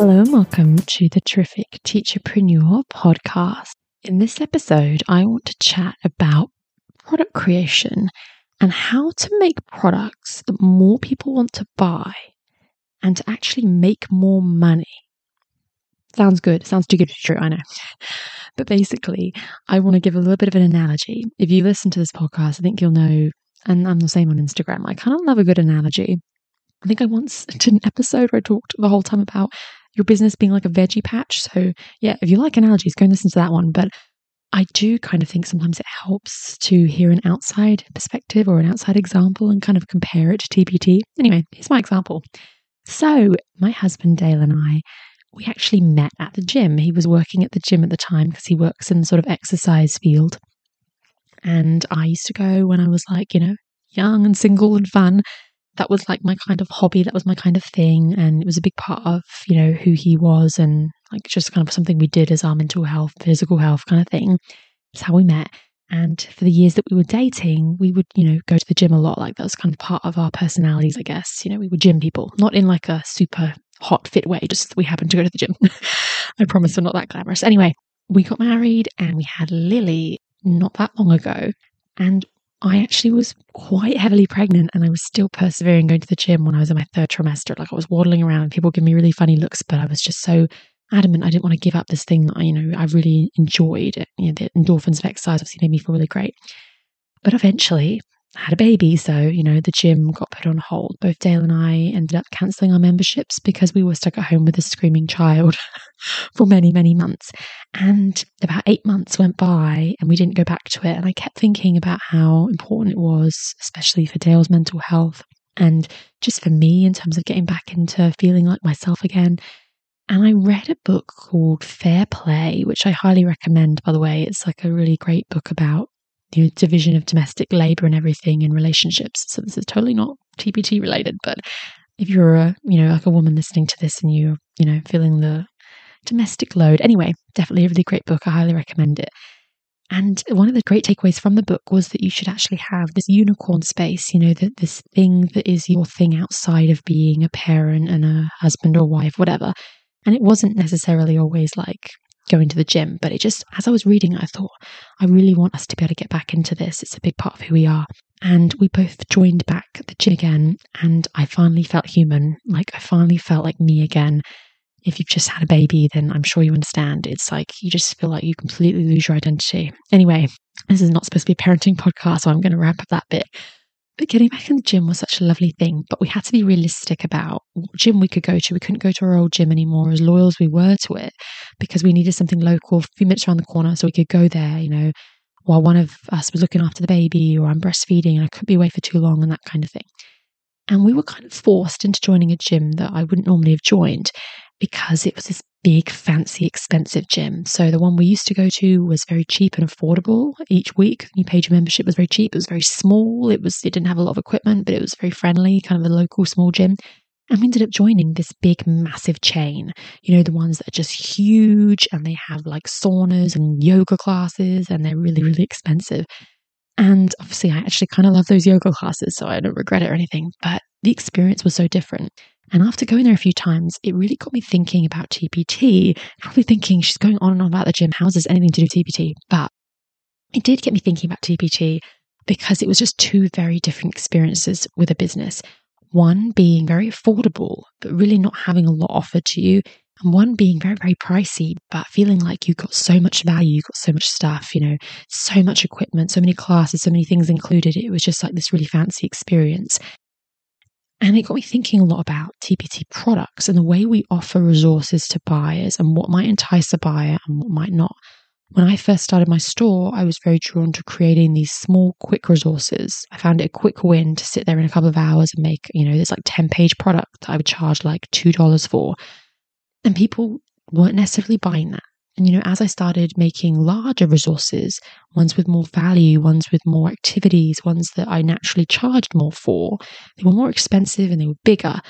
Hello and welcome to the Terrific Teacherpreneur podcast. In this episode, I want to chat about product creation and how to make products that more people want to buy and to actually make more money. Sounds good. Sounds too good to be true, I know. But basically, I want to give a little bit of an analogy. If you listen to this podcast, I think you'll know, and I'm the same on Instagram, I kind of love a good analogy. I think I once did an episode where I talked the whole time about your business being like a veggie patch. So, yeah, if you like analogies, go and listen to that one. But I do kind of think sometimes it helps to hear an outside perspective or an outside example and kind of compare it to TPT. Anyway, here's my example. So, my husband Dale and I, we actually met at the gym. He was working at the gym at the time because he works in the sort of exercise field. And I used to go when I was like, you know, young and single and fun that was like my kind of hobby. That was my kind of thing. And it was a big part of, you know, who he was and like just kind of something we did as our mental health, physical health kind of thing. it's how we met. And for the years that we were dating, we would, you know, go to the gym a lot. Like that was kind of part of our personalities, I guess. You know, we were gym people, not in like a super hot fit way, just we happened to go to the gym. I promise we're not that glamorous. Anyway, we got married and we had Lily not that long ago. And I actually was quite heavily pregnant and I was still persevering going to the gym when I was in my third trimester. Like I was waddling around and people give me really funny looks, but I was just so adamant I didn't want to give up this thing that I, you know, I really enjoyed. You know, the endorphins of exercise obviously made me feel really great. But eventually had a baby. So, you know, the gym got put on hold. Both Dale and I ended up cancelling our memberships because we were stuck at home with a screaming child for many, many months. And about eight months went by and we didn't go back to it. And I kept thinking about how important it was, especially for Dale's mental health and just for me in terms of getting back into feeling like myself again. And I read a book called Fair Play, which I highly recommend, by the way. It's like a really great book about the division of domestic labor and everything in relationships. So this is totally not TPT related, but if you're a, you know, like a woman listening to this and you're, you know, feeling the domestic load, anyway, definitely a really great book. I highly recommend it. And one of the great takeaways from the book was that you should actually have this unicorn space, you know, that this thing that is your thing outside of being a parent and a husband or wife, whatever. And it wasn't necessarily always like going to the gym. But it just, as I was reading I thought, I really want us to be able to get back into this. It's a big part of who we are. And we both joined back the gym again. And I finally felt human. Like I finally felt like me again. If you've just had a baby, then I'm sure you understand. It's like you just feel like you completely lose your identity. Anyway, this is not supposed to be a parenting podcast, so I'm going to wrap up that bit. But getting back in the gym was such a lovely thing, but we had to be realistic about what gym we could go to. We couldn't go to our old gym anymore, as loyal as we were to it, because we needed something local, a few minutes around the corner, so we could go there, you know, while one of us was looking after the baby or I'm breastfeeding and I couldn't be away for too long and that kind of thing. And we were kind of forced into joining a gym that I wouldn't normally have joined because it was this big, fancy, expensive gym. So the one we used to go to was very cheap and affordable each week. Paid your membership was very cheap. It was very small. It was it didn't have a lot of equipment, but it was very friendly, kind of a local small gym. And we ended up joining this big, massive chain. You know, the ones that are just huge and they have like saunas and yoga classes and they're really, really expensive. And obviously, I actually kind of love those yoga classes, so I don't regret it or anything. But the experience was so different. And after going there a few times, it really got me thinking about TPT, probably thinking she's going on and on about the gym. How does anything to do with TPT? But it did get me thinking about TPT because it was just two very different experiences with a business. One being very affordable, but really not having a lot offered to you. And one being very, very pricey, but feeling like you got so much value, you got so much stuff, you know, so much equipment, so many classes, so many things included. It was just like this really fancy experience. And it got me thinking a lot about TPT products and the way we offer resources to buyers and what might entice a buyer and what might not. When I first started my store, I was very drawn to creating these small, quick resources. I found it a quick win to sit there in a couple of hours and make, you know, this like 10 page product that I would charge like $2 for. And people weren't necessarily buying that. And, you know, as I started making larger resources, ones with more value, ones with more activities, ones that I naturally charged more for, they were more expensive and they were bigger.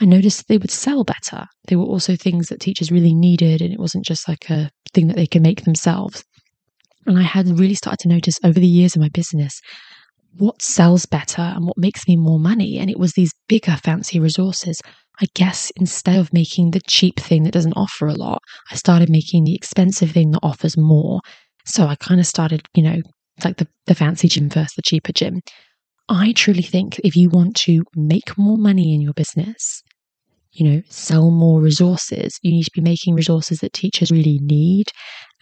I noticed they would sell better. They were also things that teachers really needed, and it wasn't just like a thing that they can make themselves. And I had really started to notice over the years of my business what sells better and what makes me more money. And it was these bigger, fancy resources. I guess instead of making the cheap thing that doesn't offer a lot, I started making the expensive thing that offers more. So I kind of started, you know, like the, the fancy gym versus the cheaper gym. I truly think if you want to make more money in your business, you know, sell more resources, you need to be making resources that teachers really need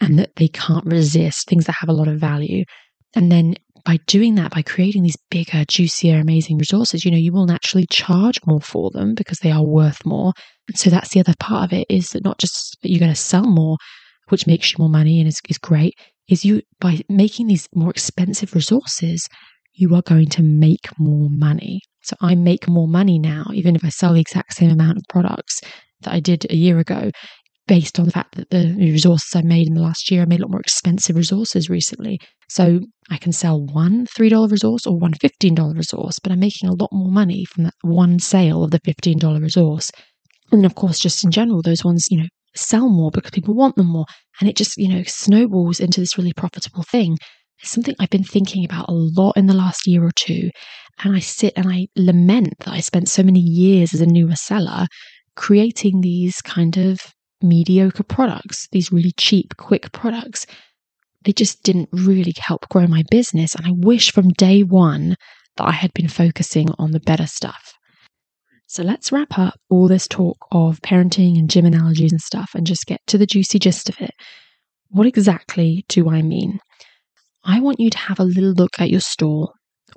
and that they can't resist, things that have a lot of value. And then by doing that, by creating these bigger, juicier, amazing resources, you know, you will naturally charge more for them because they are worth more. And so that's the other part of it is that not just that you're going to sell more, which makes you more money and is, is great, is you by making these more expensive resources, you are going to make more money. So I make more money now, even if I sell the exact same amount of products that I did a year ago, based on the fact that the resources I made in the last year, I made a lot more expensive resources recently. So I can sell one $3 resource or one $15 resource, but I'm making a lot more money from that one sale of the $15 resource. And of course, just in general, those ones, you know, sell more because people want them more. And it just, you know, snowballs into this really profitable thing. It's something I've been thinking about a lot in the last year or two. And I sit and I lament that I spent so many years as a newer seller creating these kind of mediocre products, these really cheap, quick products. They just didn't really help grow my business. And I wish from day one that I had been focusing on the better stuff. So let's wrap up all this talk of parenting and gym analogies and stuff and just get to the juicy gist of it. What exactly do I mean? I want you to have a little look at your store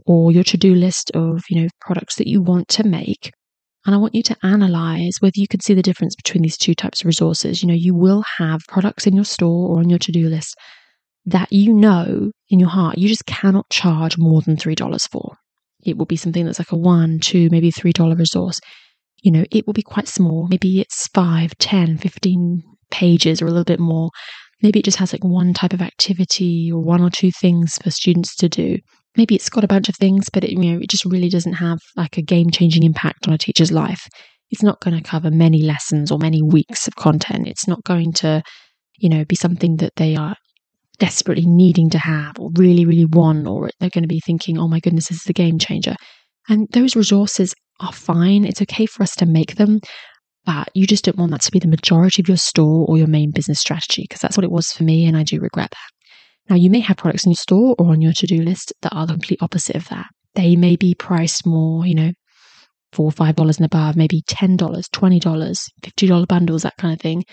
or your to-do list of, you know, products that you want to make and I want you to analyze whether you can see the difference between these two types of resources. You know, you will have products in your store or on your to do list that you know in your heart you just cannot charge more than $3 for. It will be something that's like a one, two, maybe $3 resource. You know, it will be quite small. Maybe it's five, ten, fifteen pages or a little bit more. Maybe it just has like one type of activity or one or two things for students to do maybe it's got a bunch of things, but it, you know, it just really doesn't have like a game changing impact on a teacher's life. It's not going to cover many lessons or many weeks of content. It's not going to, you know, be something that they are desperately needing to have or really, really want, or they're going to be thinking, oh my goodness, this is a game changer. And those resources are fine. It's okay for us to make them, but you just don't want that to be the majority of your store or your main business strategy because that's what it was for me. And I do regret that. Now, you may have products in your store or on your to do list that are the complete opposite of that. They may be priced more, you know, four or five dollars and above, maybe $10, $20, $50 bundles, that kind of thing.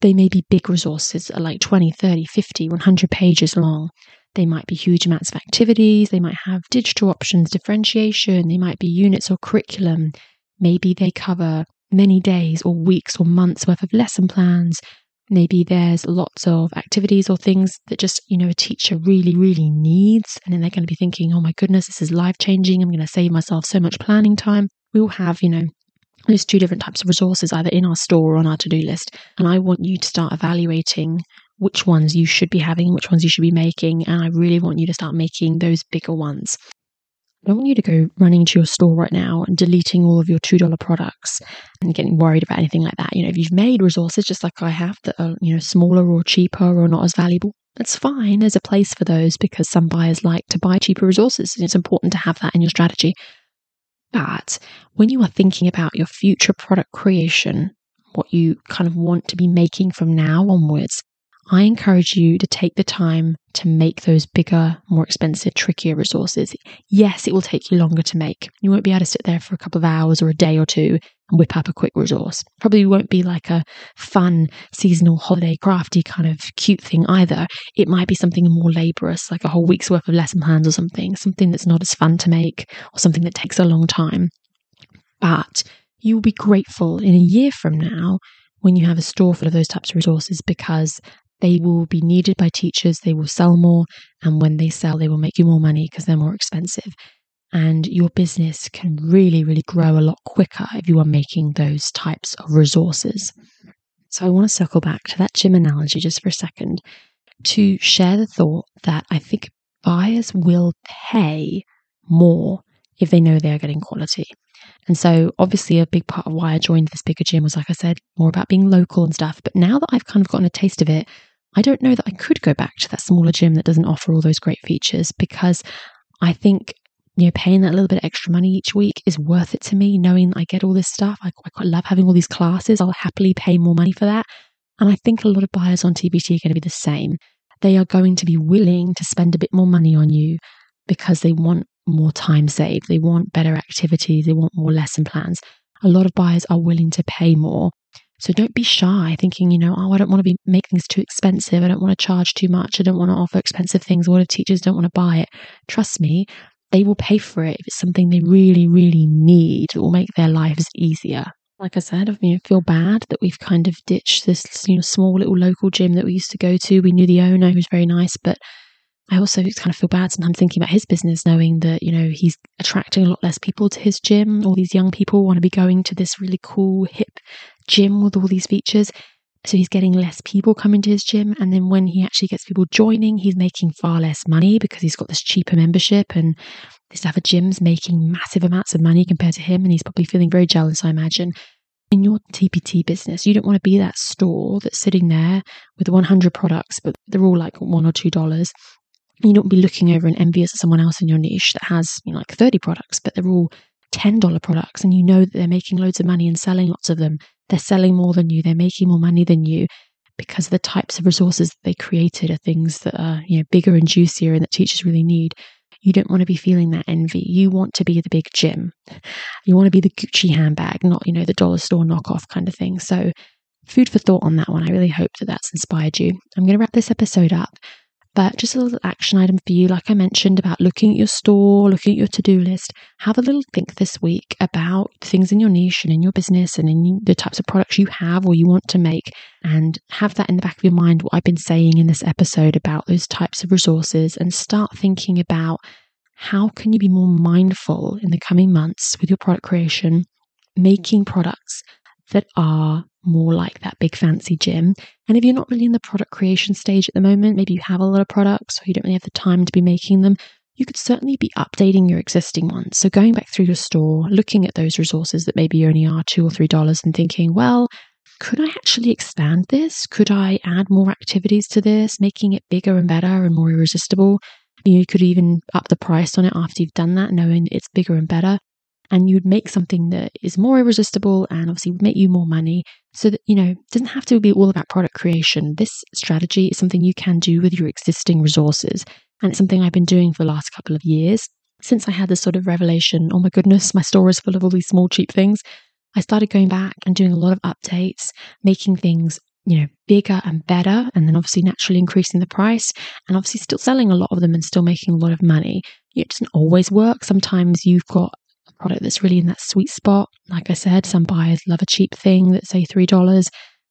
They may be big resources, uh, like 20, 30, 50, 100 pages long. They might be huge amounts of activities. They might have digital options, differentiation. They might be units or curriculum. Maybe they cover many days or weeks or months worth of lesson plans. Maybe there's lots of activities or things that just, you know, a teacher really, really needs. And then they're going to be thinking, oh my goodness, this is life changing. I'm going to save myself so much planning time. We will have, you know, there's two different types of resources either in our store or on our to do list. And I want you to start evaluating which ones you should be having, which ones you should be making. And I really want you to start making those bigger ones. I don't want you to go running to your store right now and deleting all of your $2 products and getting worried about anything like that. You know, if you've made resources just like I have that are, you know, smaller or cheaper or not as valuable, that's fine. There's a place for those because some buyers like to buy cheaper resources and it's important to have that in your strategy. But when you are thinking about your future product creation, what you kind of want to be making from now onwards, I encourage you to take the time to make those bigger, more expensive, trickier resources. Yes, it will take you longer to make. You won't be able to sit there for a couple of hours or a day or two and whip up a quick resource. Probably won't be like a fun, seasonal, holiday, crafty kind of cute thing either. It might be something more laborious, like a whole week's worth of lesson plans or something, something that's not as fun to make or something that takes a long time. But you will be grateful in a year from now when you have a store full of those types of resources because they will be needed by teachers, they will sell more, and when they sell, they will make you more money because they're more expensive. And your business can really, really grow a lot quicker if you are making those types of resources. So I want to circle back to that gym analogy just for a second to share the thought that I think buyers will pay more if they know they are getting quality. And so, obviously, a big part of why I joined this bigger gym was, like I said, more about being local and stuff. But now that I've kind of gotten a taste of it, I don't know that I could go back to that smaller gym that doesn't offer all those great features because I think you know paying that little bit of extra money each week is worth it to me knowing I get all this stuff. I, I quite love having all these classes. I'll happily pay more money for that. And I think a lot of buyers on TPT are going to be the same. They are going to be willing to spend a bit more money on you because they want more time saved. They want better activities. They want more lesson plans a lot of buyers are willing to pay more so don't be shy thinking, you know, oh, I don't want to be make things too expensive. I don't want to charge too much. I don't want to offer expensive things. What if teachers don't want to buy it? Trust me, they will pay for it if it's something they really, really need. It will make their lives easier. Like I said, I mean, know, feel bad that we've kind of ditched this you know small little local gym that we used to go to. We knew the owner, who was very nice, but I also kind of feel bad sometimes thinking about his business, knowing that, you know, he's attracting a lot less people to his gym. All these young people want to be going to this really cool, hip gym with all these features. So he's getting less people coming to his gym. And then when he actually gets people joining, he's making far less money because he's got this cheaper membership. And this other gym's making massive amounts of money compared to him. And he's probably feeling very jealous, I imagine. In your TPT business, you don't want to be that store that's sitting there with 100 products, but they're all like one or two dollars. You don't be looking over and envious at someone else in your niche that has you know, like 30 products, but they're all $10 products and you know that they're making loads of money and selling lots of them. They're selling more than you, they're making more money than you because the types of resources that they created are things that are you know bigger and juicier and that teachers really need. You don't want to be feeling that envy. You want to be the big gym. You want to be the Gucci handbag, not you know the dollar store knockoff kind of thing. So food for thought on that one. I really hope that that's inspired you. I'm going to wrap this episode up. But just a little action item for you, like I mentioned, about looking at your store, looking at your to do list. Have a little think this week about things in your niche and in your business and in the types of products you have or you want to make. And have that in the back of your mind, what I've been saying in this episode about those types of resources, and start thinking about how can you be more mindful in the coming months with your product creation, making products that are more like that big fancy gym. And if you're not really in the product creation stage at the moment, maybe you have a lot of products or you don't really have the time to be making them, you could certainly be updating your existing ones. So going back through your store, looking at those resources that maybe only are two or three dollars and thinking, well, could I actually expand this? Could I add more activities to this, making it bigger and better and more irresistible? You could even up the price on it after you've done that, knowing it's bigger and better and you'd make something that is more irresistible and obviously would make you more money. So that you know it doesn't have to be all about product creation. This strategy is something you can do with your existing resources and it's something i've been doing for the last couple of years. Since i had this sort of revelation oh my goodness my store is full of all these small cheap things i started going back and doing a lot of updates making things you know bigger and better and then obviously naturally increasing the price and obviously still selling a lot of them and still making a lot of money. It doesn't always work. Sometimes you've got product that's really in that sweet spot. Like I said, some buyers love a cheap thing that's say $3.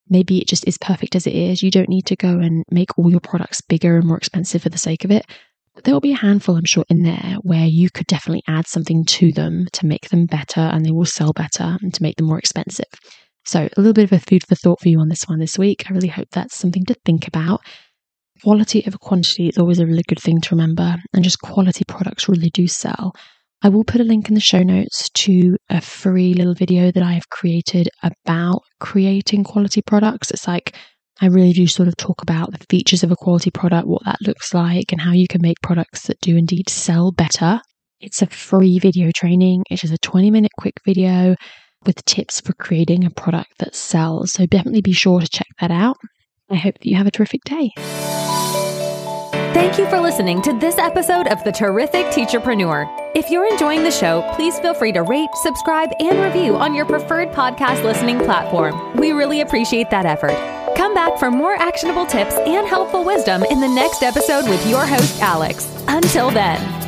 Maybe it just is perfect as it is. You don't need to go and make all your products bigger and more expensive for the sake of it. But there will be a handful, I'm sure, in there where you could definitely add something to them to make them better and they will sell better and to make them more expensive. So, a little bit of a food for thought for you on this one this week. I really hope that's something to think about. Quality over quantity is always a really good thing to remember, and just quality products really do sell. I will put a link in the show notes to a free little video that I have created about creating quality products. It's like I really do sort of talk about the features of a quality product, what that looks like, and how you can make products that do indeed sell better. It's a free video training. It is just a 20 minute quick video with tips for creating a product that sells. So definitely be sure to check that out. I hope that you have a terrific day. Thank you for listening to this episode of The Terrific Teacherpreneur. If you're enjoying the show, please feel free to rate, subscribe, and review on your preferred podcast listening platform. We really appreciate that effort. Come back for more actionable tips and helpful wisdom in the next episode with your host, Alex. Until then,